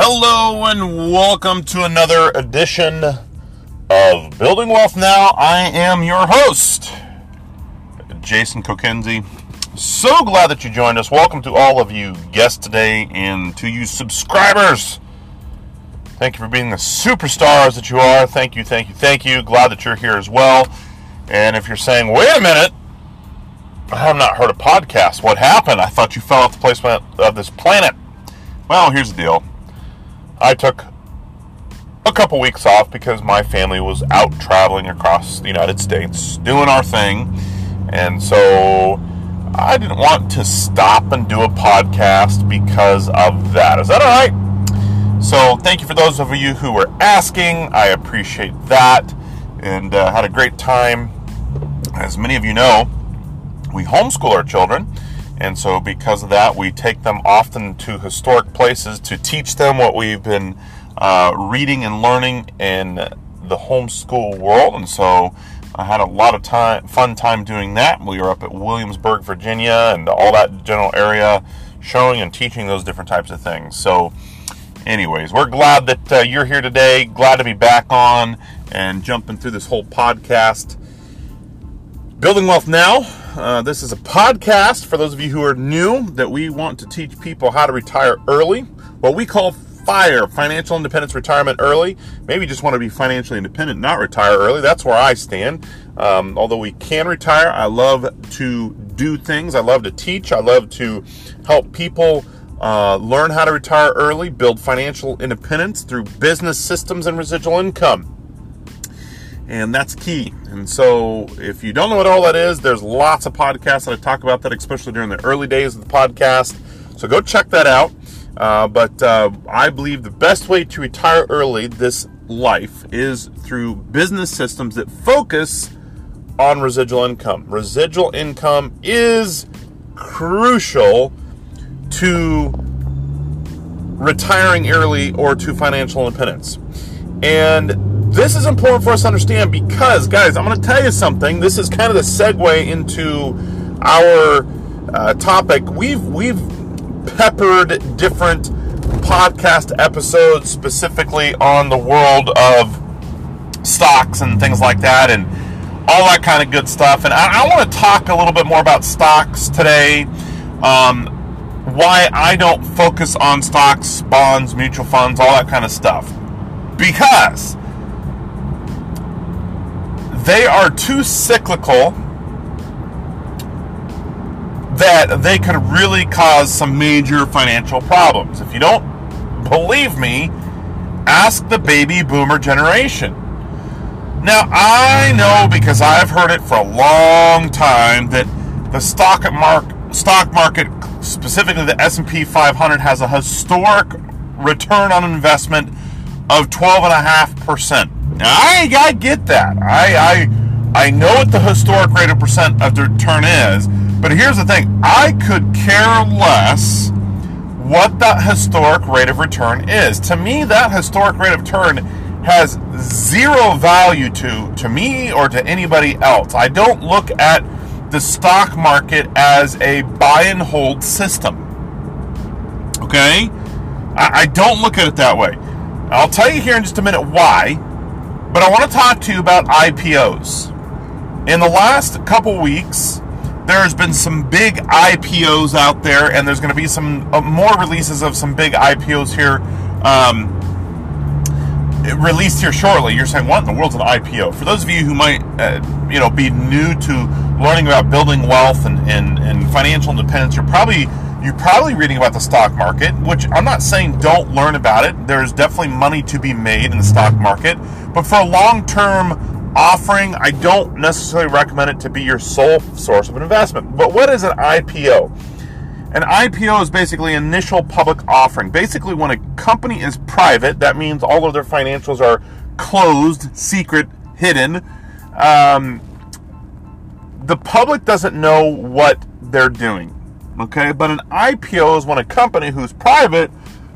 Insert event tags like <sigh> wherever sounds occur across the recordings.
Hello and welcome to another edition of Building Wealth Now. I am your host, Jason Kokenzie. So glad that you joined us. Welcome to all of you guests today and to you subscribers. Thank you for being the superstars that you are. Thank you, thank you, thank you. Glad that you're here as well. And if you're saying, wait a minute, I have not heard a podcast. What happened? I thought you fell off the place uh, of this planet. Well, here's the deal. I took a couple weeks off because my family was out traveling across the United States doing our thing. And so I didn't want to stop and do a podcast because of that. Is that all right? So thank you for those of you who were asking. I appreciate that and uh, had a great time. As many of you know, we homeschool our children. And so, because of that, we take them often to historic places to teach them what we've been uh, reading and learning in the homeschool world. And so, I had a lot of time, fun time doing that. We were up at Williamsburg, Virginia, and all that general area, showing and teaching those different types of things. So, anyways, we're glad that uh, you're here today. Glad to be back on and jumping through this whole podcast. Building Wealth Now. Uh, this is a podcast for those of you who are new that we want to teach people how to retire early. What we call FIRE, Financial Independence Retirement Early. Maybe you just want to be financially independent, not retire early. That's where I stand. Um, although we can retire, I love to do things. I love to teach. I love to help people uh, learn how to retire early, build financial independence through business systems and residual income and that's key. And so, if you don't know what all that is, there's lots of podcasts that I talk about that, especially during the early days of the podcast. So go check that out. Uh, but uh, I believe the best way to retire early this life is through business systems that focus on residual income. Residual income is crucial to retiring early or to financial independence. And this is important for us to understand because, guys, I'm going to tell you something. This is kind of the segue into our uh, topic. We've we've peppered different podcast episodes specifically on the world of stocks and things like that, and all that kind of good stuff. And I, I want to talk a little bit more about stocks today. Um, why I don't focus on stocks, bonds, mutual funds, all that kind of stuff. Because they are too cyclical that they could really cause some major financial problems. If you don't believe me, ask the baby boomer generation. Now, I know because I've heard it for a long time that the stock market, stock market, specifically the S&P 500 has a historic return on investment of 12.5%. I, I get that. I, I, I know what the historic rate of percent of return is, but here's the thing I could care less what that historic rate of return is. To me, that historic rate of return has zero value to, to me or to anybody else. I don't look at the stock market as a buy and hold system. Okay? I, I don't look at it that way. I'll tell you here in just a minute why. But I want to talk to you about IPOs. In the last couple weeks, there's been some big IPOs out there, and there's going to be some uh, more releases of some big IPOs here. Um, released here shortly. You're saying, what in the world's an IPO? For those of you who might, uh, you know, be new to learning about building wealth and, and, and financial independence, you're probably you're probably reading about the stock market, which I'm not saying don't learn about it. There's definitely money to be made in the stock market. But for a long term offering, I don't necessarily recommend it to be your sole source of an investment. But what is an IPO? An IPO is basically initial public offering. Basically, when a company is private, that means all of their financials are closed, secret, hidden. Um, the public doesn't know what they're doing. Okay, but an IPO is when a company who's private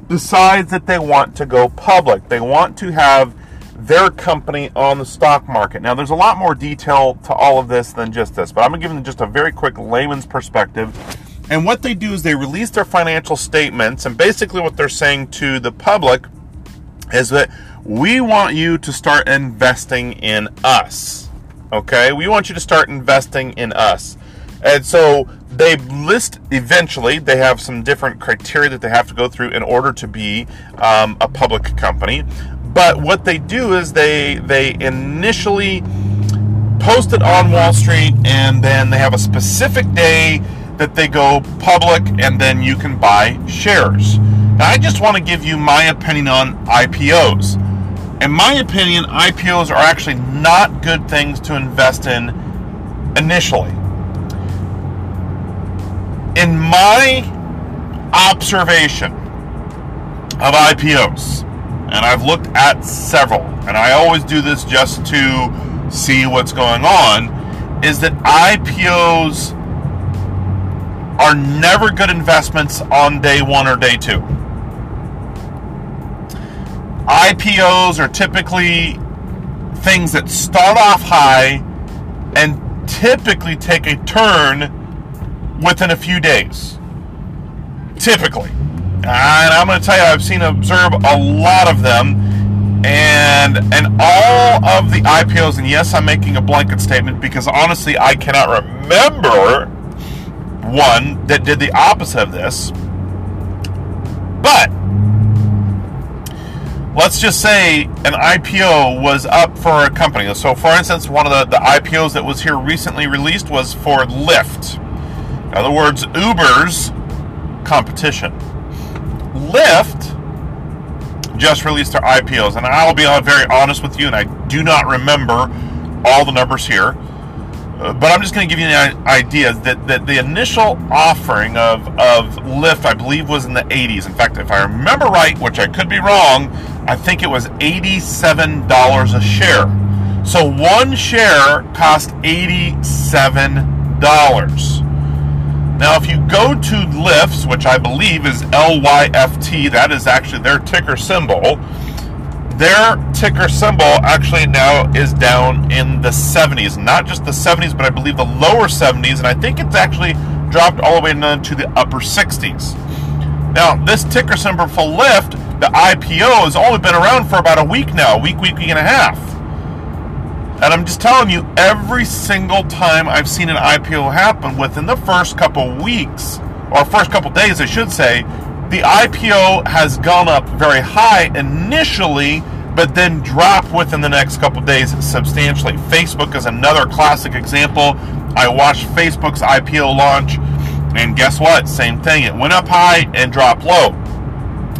decides that they want to go public. They want to have their company on the stock market. Now, there's a lot more detail to all of this than just this, but I'm to give you just a very quick layman's perspective. And what they do is they release their financial statements, and basically what they're saying to the public is that we want you to start investing in us. Okay? We want you to start investing in us. And so they list eventually, they have some different criteria that they have to go through in order to be um, a public company. But what they do is they they initially post it on Wall Street and then they have a specific day that they go public and then you can buy shares. Now, I just want to give you my opinion on IPOs. In my opinion, IPOs are actually not good things to invest in initially. In my observation of IPOs, and I've looked at several, and I always do this just to see what's going on, is that IPOs are never good investments on day one or day two. IPOs are typically things that start off high and typically take a turn within a few days. Typically. And I'm going to tell you, I've seen observe a lot of them, and and all of the IPOs. And yes, I'm making a blanket statement because honestly, I cannot remember one that did the opposite of this. But let's just say an IPO was up for a company. So, for instance, one of the, the IPOs that was here recently released was for Lyft. In other words, Uber's competition. Lyft just released their IPOs, and I'll be very honest with you, and I do not remember all the numbers here, uh, but I'm just going to give you an idea that, that the initial offering of, of Lyft, I believe, was in the 80s. In fact, if I remember right, which I could be wrong, I think it was $87 a share. So one share cost $87. Now, if you go to Lyft's, which I believe is LYFT, that is actually their ticker symbol. Their ticker symbol actually now is down in the 70s. Not just the 70s, but I believe the lower 70s, and I think it's actually dropped all the way down to the upper 60s. Now, this ticker symbol for Lyft, the IPO, has only been around for about a week now, week, week, week and a half. And I'm just telling you, every single time I've seen an IPO happen within the first couple weeks, or first couple days, I should say, the IPO has gone up very high initially, but then drop within the next couple days substantially. Facebook is another classic example. I watched Facebook's IPO launch, and guess what? Same thing. It went up high and dropped low.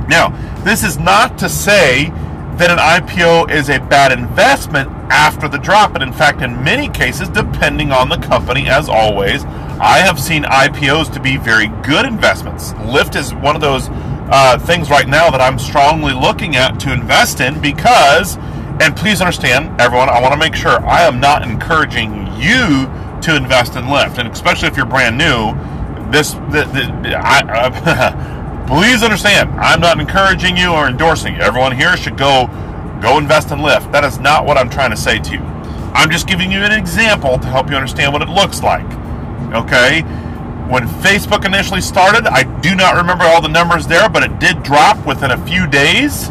Now, this is not to say that an IPO is a bad investment after the drop. And in fact, in many cases, depending on the company, as always, I have seen IPOs to be very good investments. Lyft is one of those uh, things right now that I'm strongly looking at to invest in because, and please understand, everyone, I want to make sure I am not encouraging you to invest in Lyft, and especially if you're brand new. This, the, the, I, <laughs> please understand, I'm not encouraging you or endorsing you. Everyone here should go go invest in Lyft. That is not what I'm trying to say to you. I'm just giving you an example to help you understand what it looks like. Okay? When Facebook initially started, I do not remember all the numbers there, but it did drop within a few days.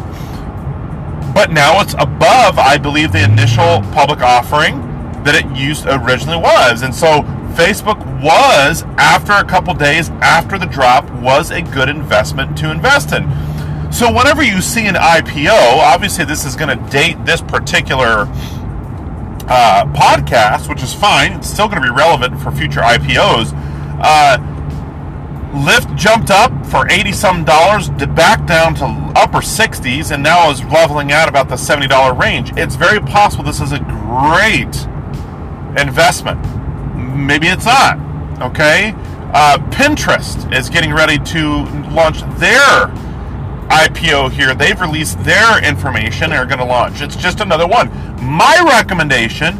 But now it's above, I believe, the initial public offering that it used originally was. And so Facebook was, after a couple days after the drop, was a good investment to invest in. So whenever you see an IPO, obviously this is going to date this particular uh, podcast, which is fine. It's still going to be relevant for future IPOs. Uh, Lyft jumped up for 80 some dollars, to back down to upper 60s, and now is leveling out about the $70 range. It's very possible this is a great investment maybe it's not. Okay? Uh, Pinterest is getting ready to launch their IPO here. They've released their information. They're going to launch. It's just another one. My recommendation,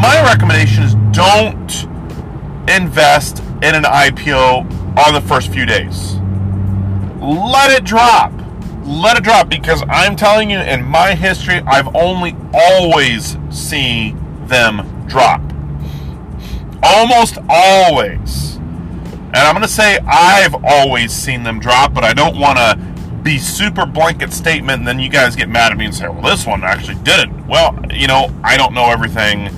my recommendation is don't invest in an IPO on the first few days. Let it drop. Let it drop because I'm telling you, in my history, I've only always seen them drop almost always. And I'm going to say I've always seen them drop, but I don't want to be super blanket statement and then you guys get mad at me and say, well, this one actually didn't. Well, you know, I don't know everything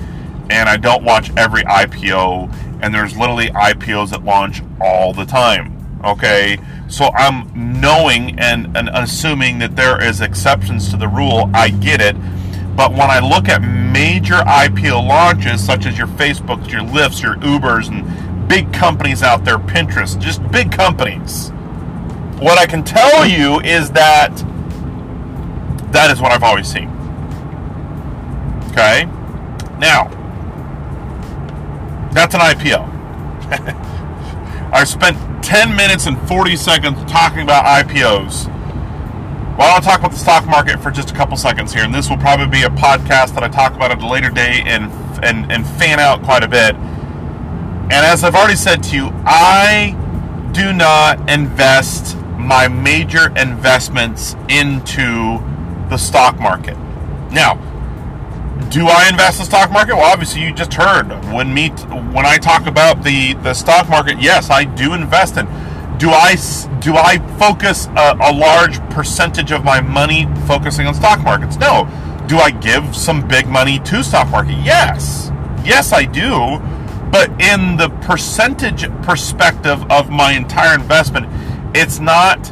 and I don't watch every IPO, and there's literally IPOs that launch all the time. Okay, so I'm knowing and, and assuming that there is exceptions to the rule. I get it. But when I look at major IPO launches, such as your Facebooks, your Lyfts, your Ubers, and big companies out there, Pinterest, just big companies, what I can tell you is that that is what I've always seen. Okay? Now, that's an IPO. I <laughs> spent 10 minutes and 40 seconds talking about IPOs. Well, I'll talk about the stock market for just a couple seconds here, and this will probably be a podcast that I talk about at a later date and and and fan out quite a bit. And as I've already said to you, I do not invest my major investments into the stock market. Now, do I invest in the stock market? Well, obviously, you just heard when me when I talk about the the stock market. Yes, I do invest in. Do I do I focus a, a large percentage of my money focusing on stock markets? No. Do I give some big money to stock market? Yes. Yes, I do. But in the percentage perspective of my entire investment, it's not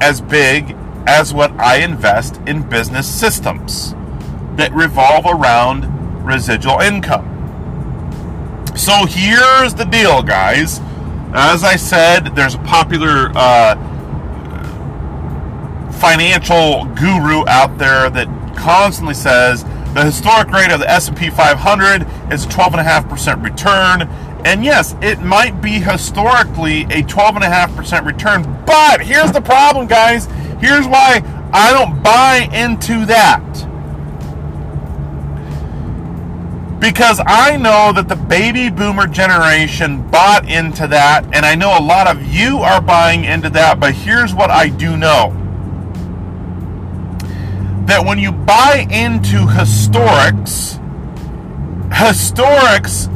as big as what I invest in business systems that revolve around residual income. So here's the deal, guys. As I said, there's a popular uh, financial guru out there that constantly says the historic rate of the S&P 500 is 12.5% return. And yes, it might be historically a 12.5% return, but here's the problem, guys. Here's why I don't buy into that. Because I know that the baby boomer generation bought into that, and I know a lot of you are buying into that, but here's what I do know that when you buy into historics, historics,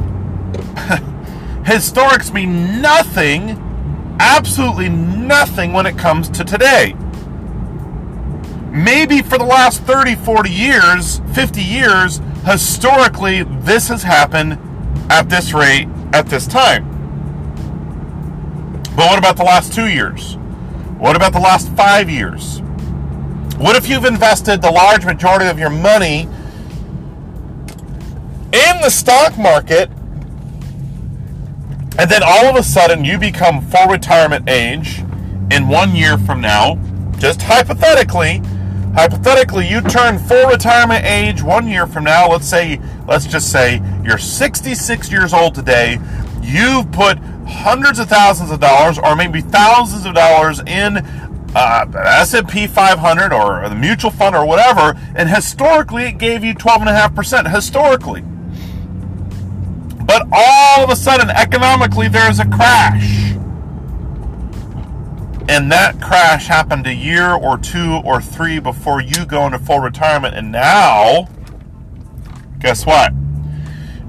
<laughs> historics mean nothing, absolutely nothing when it comes to today. Maybe for the last 30, 40 years, 50 years, historically, this has happened at this rate at this time. But what about the last two years? What about the last five years? What if you've invested the large majority of your money in the stock market and then all of a sudden you become full retirement age in one year from now, just hypothetically, hypothetically you turn full retirement age one year from now. Let's say let's just say you're 66 years old today. You've put hundreds of thousands of dollars or maybe thousands of dollars in uh, S&P 500 or the mutual fund or whatever and historically it gave you 12.5% historically. But all of a sudden economically there's a crash and that crash happened a year or two or three before you go into full retirement. And now guess what?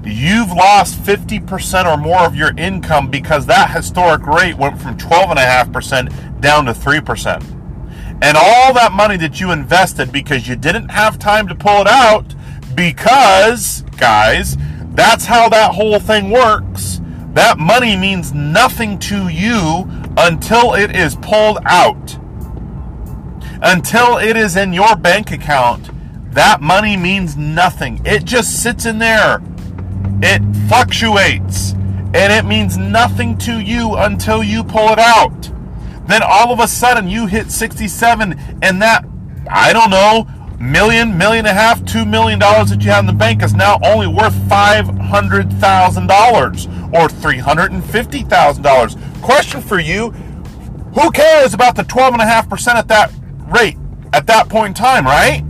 You've lost 50% or more of your income because that historic rate went from 12.5% down to 3% and all that money that you invested because you didn't have time to pull it out because guys that's how that whole thing works. That money means nothing to you until it is pulled out. Until it is in your bank account, that money means nothing. It just sits in there. It fluctuates. And it means nothing to you until you pull it out. Then all of a sudden you hit 67 and that, I don't know, million, million and a half, two million dollars that you have in the bank is now only worth five hundred thousand dollars or three hundred and fifty thousand dollars. Question for you: Who cares about the twelve and a half percent at that rate at that point in time? Right?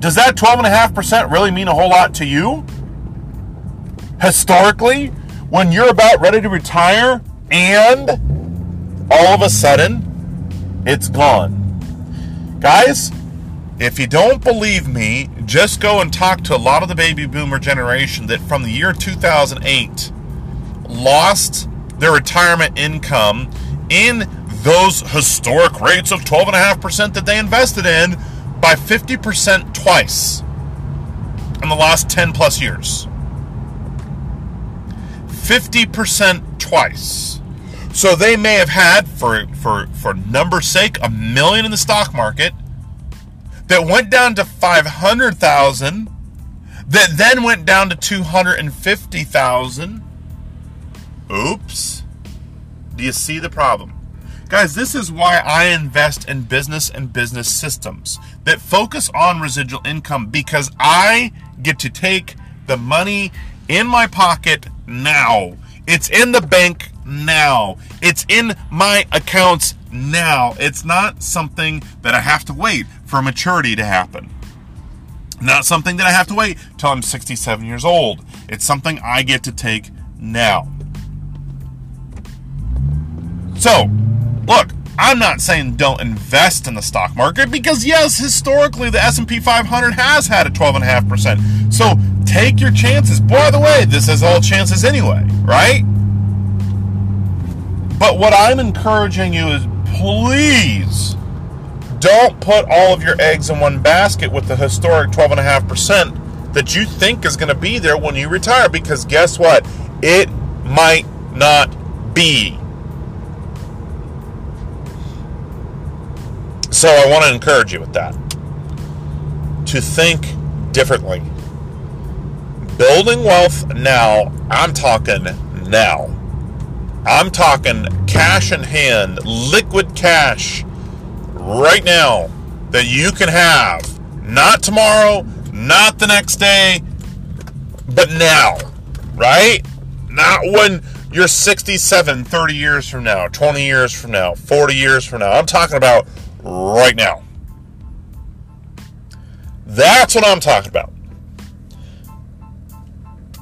Does that twelve and a half percent really mean a whole lot to you? Historically, when you're about ready to retire and all of a sudden it's gone. Guys, if you don't believe me, just go and talk to a lot of the baby boomer generation that from the year 2008 lost their retirement income in those historic rates of 12.5% that they invested in by 50% twice in the last 10 plus years. 50% twice. So they may have had, for, for, for number's sake, a million in the stock market that went down to 500,000 that then went down to 250,000. Oops. Do you see the problem? Guys, this is why I invest in business and business systems that focus on residual income because I get to take the money in my pocket now. It's in the bank now. It's in my accounts now. It's not something that I have to wait for maturity to happen. Not something that I have to wait till I'm 67 years old. It's something I get to take now. So, look, I'm not saying don't invest in the stock market because yes, historically the S&P 500 has had a 12.5%. So, take your chances. By the way, this is all chances anyway, right? But what I'm encouraging you is please don't put all of your eggs in one basket with the historic 12.5% that you think is going to be there when you retire because guess what? It might not be. So I want to encourage you with that to think differently. Building wealth now, I'm talking now. I'm talking cash in hand, liquid cash right now that you can have. Not tomorrow, not the next day, but now, right? Not when you're 67, 30 years from now, 20 years from now, 40 years from now. I'm talking about right now. That's what I'm talking about.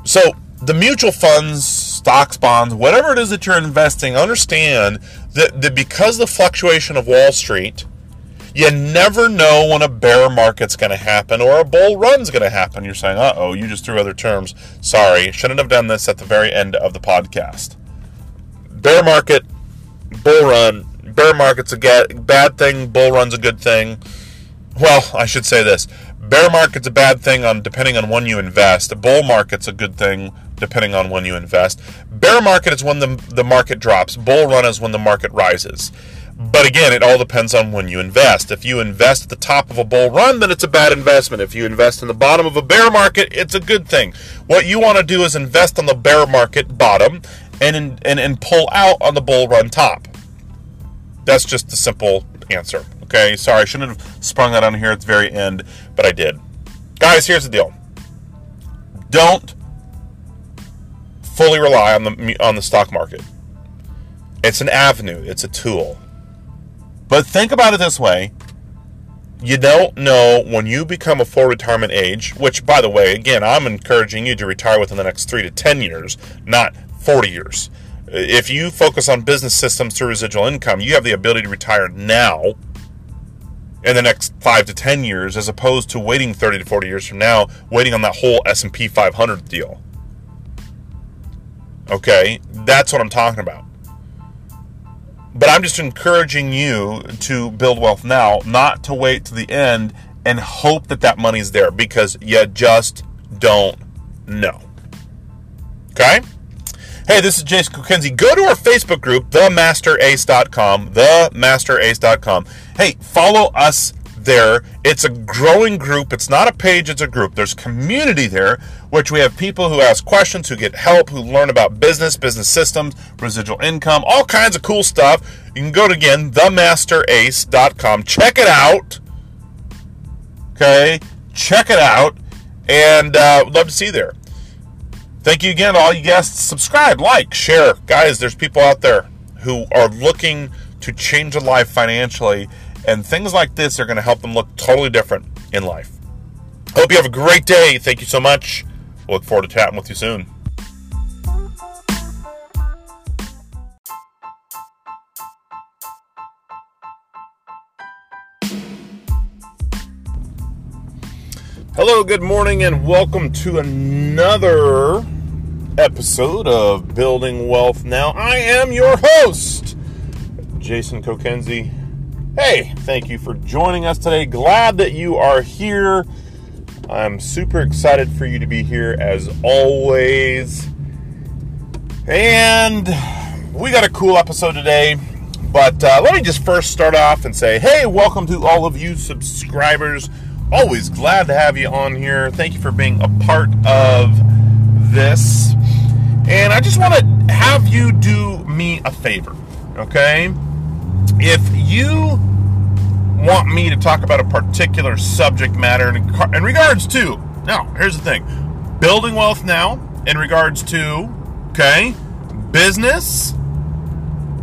So, the mutual funds, stocks, bonds, whatever it is that you're investing, understand that, that because the fluctuation of Wall Street, you never know when a bear market's going to happen or a bull run's going to happen. You're saying, uh oh, you just threw other terms. Sorry, shouldn't have done this at the very end of the podcast. Bear market, bull run. Bear market's a bad thing, bull run's a good thing. Well, I should say this bear market's a bad thing on depending on when you invest. A bull market's a good thing depending on when you invest. Bear market is when the, the market drops. Bull run is when the market rises. But again, it all depends on when you invest. If you invest at the top of a bull run, then it's a bad investment. If you invest in the bottom of a bear market, it's a good thing. What you want to do is invest on the bear market bottom and, and, and pull out on the bull run top. That's just the simple answer. Okay, sorry, I shouldn't have sprung that on here at the very end, but I did. Guys, here's the deal. Don't fully rely on the on the stock market. It's an avenue, it's a tool. But think about it this way you don't know when you become a full retirement age, which, by the way, again, I'm encouraging you to retire within the next three to 10 years, not 40 years. If you focus on business systems through residual income, you have the ability to retire now in the next five to 10 years, as opposed to waiting 30 to 40 years from now, waiting on that whole S&P 500 deal. Okay, that's what I'm talking about. But I'm just encouraging you to build wealth now, not to wait to the end and hope that that money's there because you just don't know. Okay? Hey, this is Jason Kokenzie. Go to our Facebook group, themasterace.com, themasterace.com. Hey, follow us there. It's a growing group. It's not a page, it's a group. There's community there, which we have people who ask questions, who get help, who learn about business, business systems, residual income, all kinds of cool stuff. You can go to again, themasterace.com. Check it out. Okay, check it out. And uh, love to see you there. Thank you again all you guests. Subscribe, like, share. Guys, there's people out there who are looking to change a life financially and things like this are going to help them look totally different in life. Hope you have a great day. Thank you so much. Look forward to chatting with you soon. Hello, good morning, and welcome to another episode of Building Wealth Now. I am your host, Jason Kokenzie. Hey, thank you for joining us today. Glad that you are here. I'm super excited for you to be here as always. And we got a cool episode today. But uh, let me just first start off and say, hey, welcome to all of you subscribers. Always glad to have you on here. Thank you for being a part of this. And I just want to have you do me a favor, okay? If you want me to talk about a particular subject matter in, in regards to, now, here's the thing building wealth now, in regards to, okay, business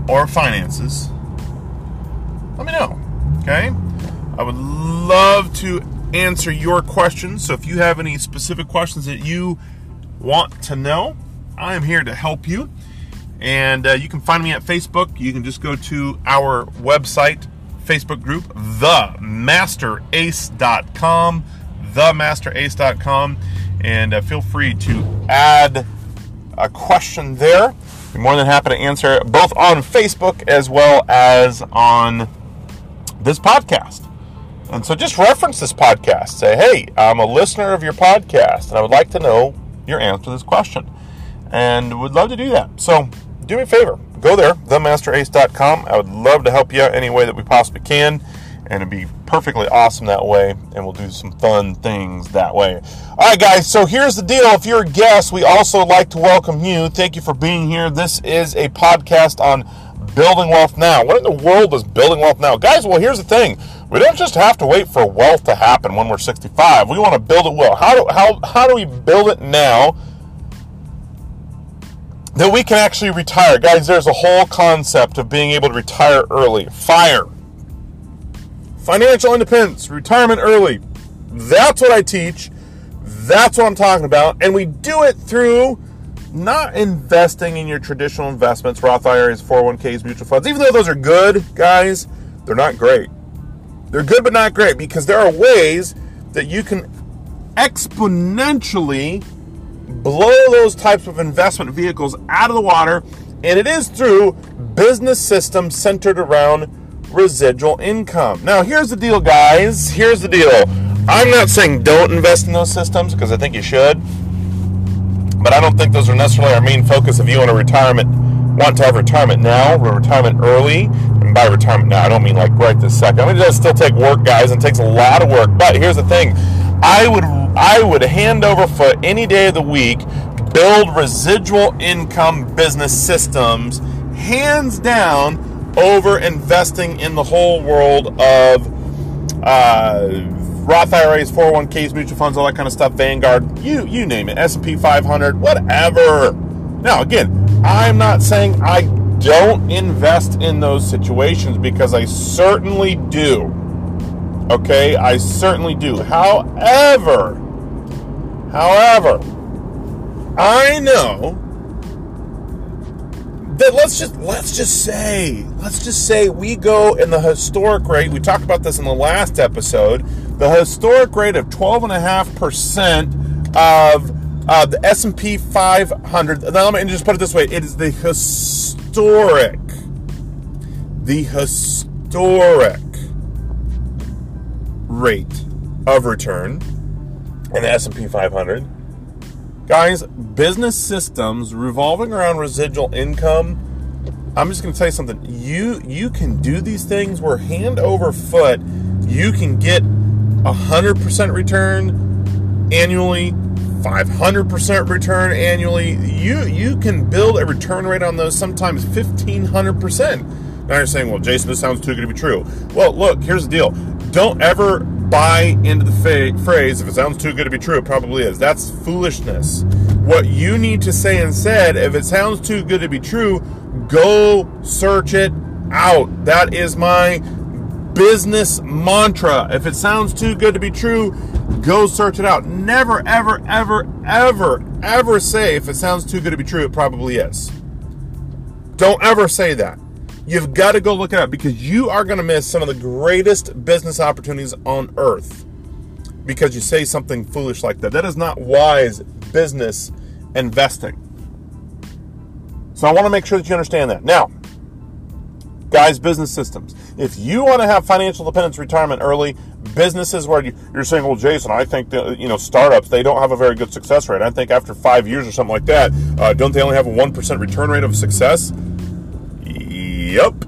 or finances, let me know. Okay? I would love to answer your questions. So if you have any specific questions that you want to know, I am here to help you. And uh, you can find me at Facebook. You can just go to our website, Facebook group, themasterace.com, themasterace.com, and uh, feel free to add a question there. Be more than happy to answer it, both on Facebook as well as on this podcast. And so just reference this podcast. Say, hey, I'm a listener of your podcast, and I would like to know your answer to this question. And would love to do that. So do me a favor. Go there, themasterace.com. I would love to help you out any way that we possibly can and it'd be perfectly awesome that way and we'll do some fun things that way. All right guys so here's the deal. If you're a guest we also like to welcome you. Thank you for being here. This is a podcast on building wealth now. What in the world is building wealth now? Guys well here's the thing. We don't just have to wait for wealth to happen when we're 65 we want to build it well. How do, how, how do we build it now that we can actually retire guys there's a whole concept of being able to retire early fire financial independence, retirement early. That's what I teach. That's what I'm talking about. And we do it through not investing in your traditional investments, Roth IRAs, 401ks, mutual funds. Even though those are good, guys, they're not great. They're good but not great because there are ways that you can exponentially blow those types of investment vehicles out of the water. And it is through business systems centered around residual income. Now, here's the deal, guys. Here's the deal. I'm not saying don't invest in those systems because I think you should, but I don't think those are necessarily our main focus if you want a retirement, want to have retirement now or retirement early. And by retirement now, I don't mean like right this second. I mean, it does still take work, guys, and takes a lot of work. But here's the thing I would I would hand over foot any day of the week build residual income business systems hands down over investing in the whole world of uh, Roth IRAs, 401ks, mutual funds, all that kind of stuff, Vanguard, you you name it, S&P 500, whatever. Now, again, I'm not saying I don't invest in those situations because I certainly do. Okay, I certainly do. However, however, I know that let's just let's just say let's just say we go in the historic rate we talked about this in the last episode the historic rate of 12.5% of uh, the s&p 500 now let me just put it this way it is the historic the historic rate of return in the s&p 500 Guys, business systems revolving around residual income. I'm just going to tell you something. You you can do these things where hand over foot, you can get a hundred percent return annually, five hundred percent return annually. You you can build a return rate on those sometimes fifteen hundred percent. Now you're saying, well, Jason, this sounds too good to be true. Well, look, here's the deal. Don't ever buy into the phrase, if it sounds too good to be true, it probably is. That's foolishness. What you need to say instead, if it sounds too good to be true, go search it out. That is my business mantra. If it sounds too good to be true, go search it out. Never, ever, ever, ever, ever say if it sounds too good to be true, it probably is. Don't ever say that. You've got to go look it up because you are going to miss some of the greatest business opportunities on earth because you say something foolish like that. That is not wise business investing. So I want to make sure that you understand that. Now, guys, business systems. If you want to have financial independence retirement early, businesses where you're saying, well, Jason, I think that, you know, startups, they don't have a very good success rate. I think after five years or something like that, uh, don't they only have a 1% return rate of success? Yep.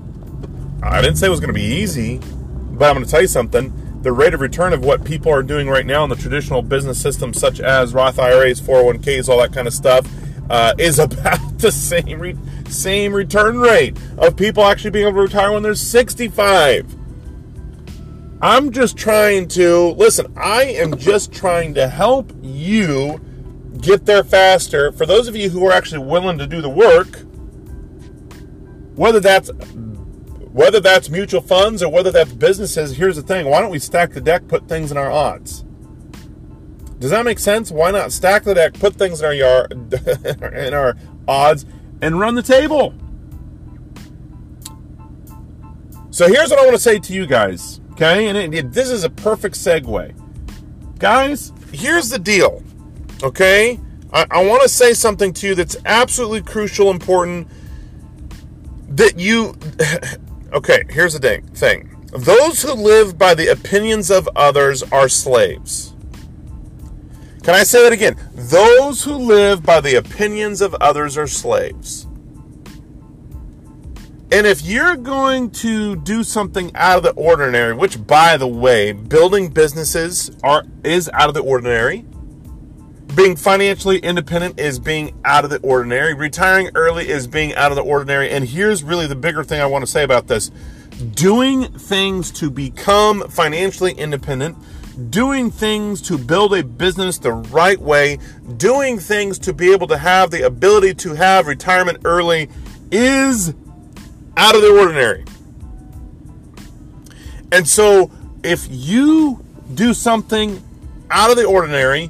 I didn't say it was going to be easy, but I'm going to tell you something. The rate of return of what people are doing right now in the traditional business systems, such as Roth IRAs, 401ks, all that kind of stuff, uh, is <laughs> about the same re- same return rate of people actually being able to retire when they're 65. I'm just trying to listen. I am just trying to help you get there faster. For those of you who are actually willing to do the work, whether that's whether that's mutual funds or whether that's businesses, here's the thing. Why don't we stack the deck, put things in our odds? Does that make sense? Why not stack the deck, put things in our yard, <laughs> in our odds, and run the table? So here's what I want to say to you guys, okay? And it, it, this is a perfect segue, guys. Here's the deal, okay? I, I want to say something to you that's absolutely crucial, important. That you, <laughs> okay? Here's the thing. Thing. Those who live by the opinions of others are slaves. Can I say that again? Those who live by the opinions of others are slaves. And if you're going to do something out of the ordinary, which by the way, building businesses are is out of the ordinary. Being financially independent is being out of the ordinary. Retiring early is being out of the ordinary. And here's really the bigger thing I want to say about this. Doing things to become financially independent doing things to build a business the right way, doing things to be able to have the ability to have retirement early is out of the ordinary. And so, if you do something out of the ordinary,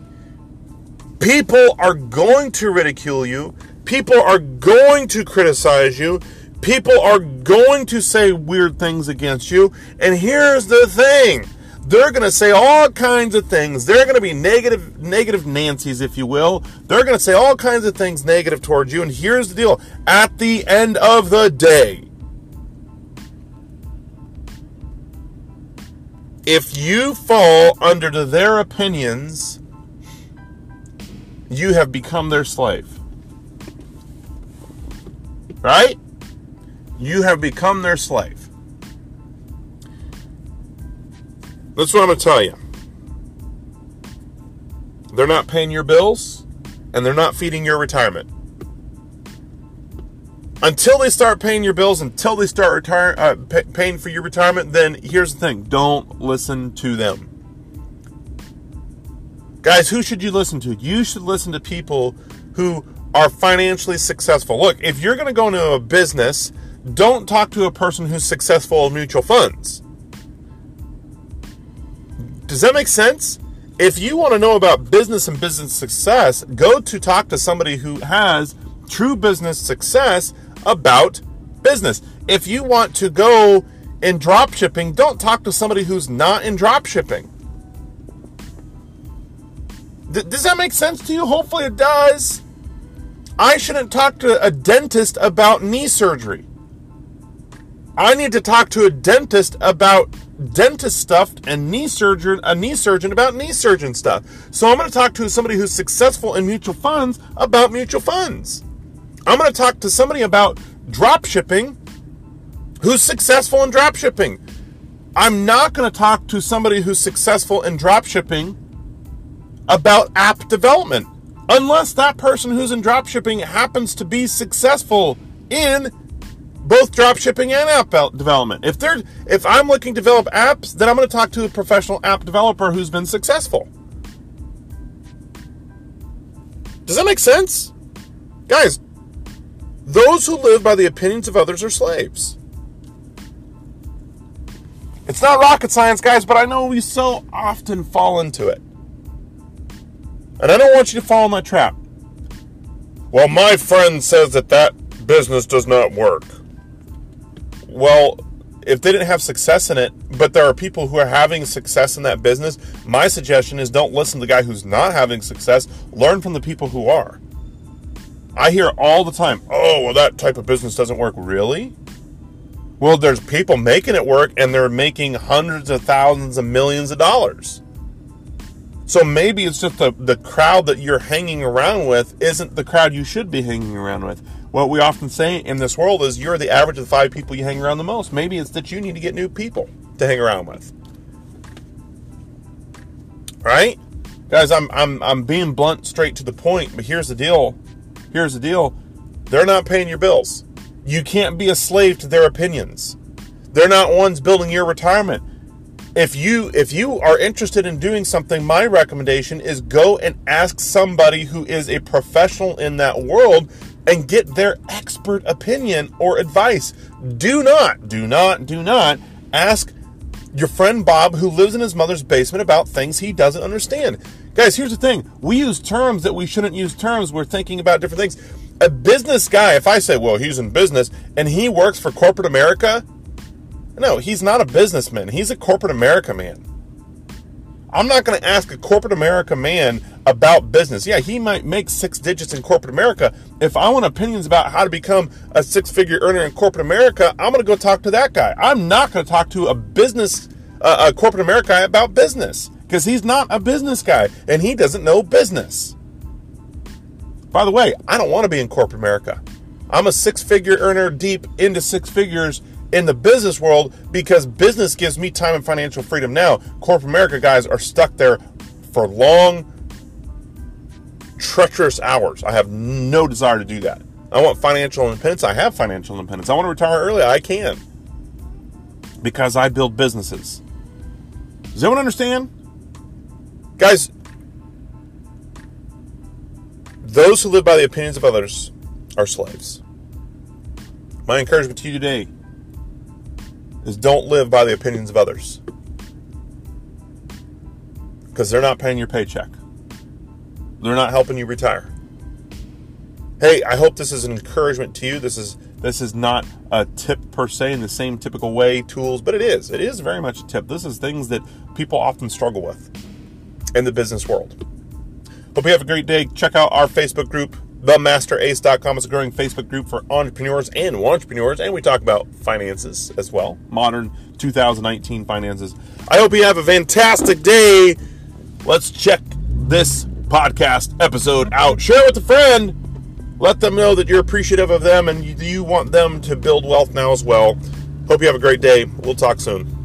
people are going to ridicule you, people are going to criticize you, people are going to say weird things against you. And here's the thing they're going to say all kinds of things. They're going to be negative, negative Nancy's, if you will. They're going to say all kinds of things negative towards you. And here's the deal at the end of the day, if you fall under their opinions, you have become their slave. Right? You have become their slave. That's what I'm going to tell you. They're not paying your bills and they're not feeding your retirement. Until they start paying your bills, until they start retire, uh, pay, paying for your retirement, then here's the thing don't listen to them. Guys, who should you listen to? You should listen to people who are financially successful. Look, if you're going to go into a business, don't talk to a person who's successful in mutual funds does that make sense? If you want to know about business and business success, go to talk to somebody who has true business success about business. If you want to go in drop shipping, don't talk to somebody who's not in drop shipping. Does that make sense to you? Hopefully it does. I shouldn't talk to a dentist about knee surgery. I need to talk to a dentist about dentist stuff and knee surgeon a knee surgeon about knee surgeon stuff. So I'm going to talk to somebody who's successful in mutual funds about mutual funds. I'm going to talk to somebody about drop shipping who's successful in drop shipping. I'm not going to talk to somebody who's successful in drop shipping about app development unless that person who's in drop shipping happens to be successful in both drop shipping and app development. If they're if I'm looking to develop apps, then I'm going to talk to a professional app developer who's been successful. Does that make sense? Guys, those who live by the opinions of others are slaves. It's not rocket science, guys, but I know we so often fall into it. And I don't want you to fall in that trap. Well, my friend says that that business does not work well, if they didn't have success in it, but there are people who are having success in that business, my suggestion is don't listen to the guy who's not having success. Learn from the people who are. I hear all the time, oh, well, that type of business doesn't work. Really? Well, there's people making it work and they're making hundreds of thousands of millions of dollars. So maybe it's just the, the crowd that you're hanging around with isn't the crowd you should be hanging around with. What we often say in this world is you're the average of the five people you hang around the most. Maybe it's that you need to get new people to hang around with. Right? Guys, I'm I'm I'm being blunt straight to the point, but here's the deal. Here's the deal. They're not paying your bills. You can't be a slave to their opinions. They're not ones building your retirement if you if you are interested in doing something my recommendation is go and ask somebody who is a professional in that world and get their expert opinion or advice. Do not do not do not ask your friend Bob who lives in his mother's basement about things he doesn't understand. Guys here's the thing. We use terms that we shouldn't use terms. We're thinking about different things. A business guy if i say well he's in business and he works for corporate america no, he's not a businessman. He's a corporate America man. I'm not going to ask a corporate America man about business. Yeah, he might make six digits in corporate America. If I want opinions about how to become a six figure earner in corporate America, I'm going to go talk to that guy. I'm not going to talk to a business, uh, a corporate America guy about business because he's not a business guy and he doesn't know business. By the way, I don't want to be in corporate America. I'm a six figure earner deep into six figures in the business world because business gives me time and financial freedom now. Corporate America guys are stuck there for long, treacherous hours. I have no desire to do that. I want financial independence. I have financial independence. I want to retire early. I can because I build businesses. Does anyone understand? Guys, those who live by the opinions of others are slaves. My encouragement to you today is don't live by the opinions of others. Because they're not paying your paycheck. They're not helping you retire. Hey, I hope this is an encouragement to you. This is this is not a tip per se in the same typical way, tools, but it is. It is very much a tip. This is things that people often struggle with in the business world. Hope you have a great day. Check out our Facebook group, TheMasterAce.com is a growing Facebook group for entrepreneurs and entrepreneurs, and we talk about finances as well, modern 2019 finances. I hope you have a fantastic day. Let's check this podcast episode out. Share it with a friend. Let them know that you're appreciative of them and you want them to build wealth now as well. Hope you have a great day. We'll talk soon.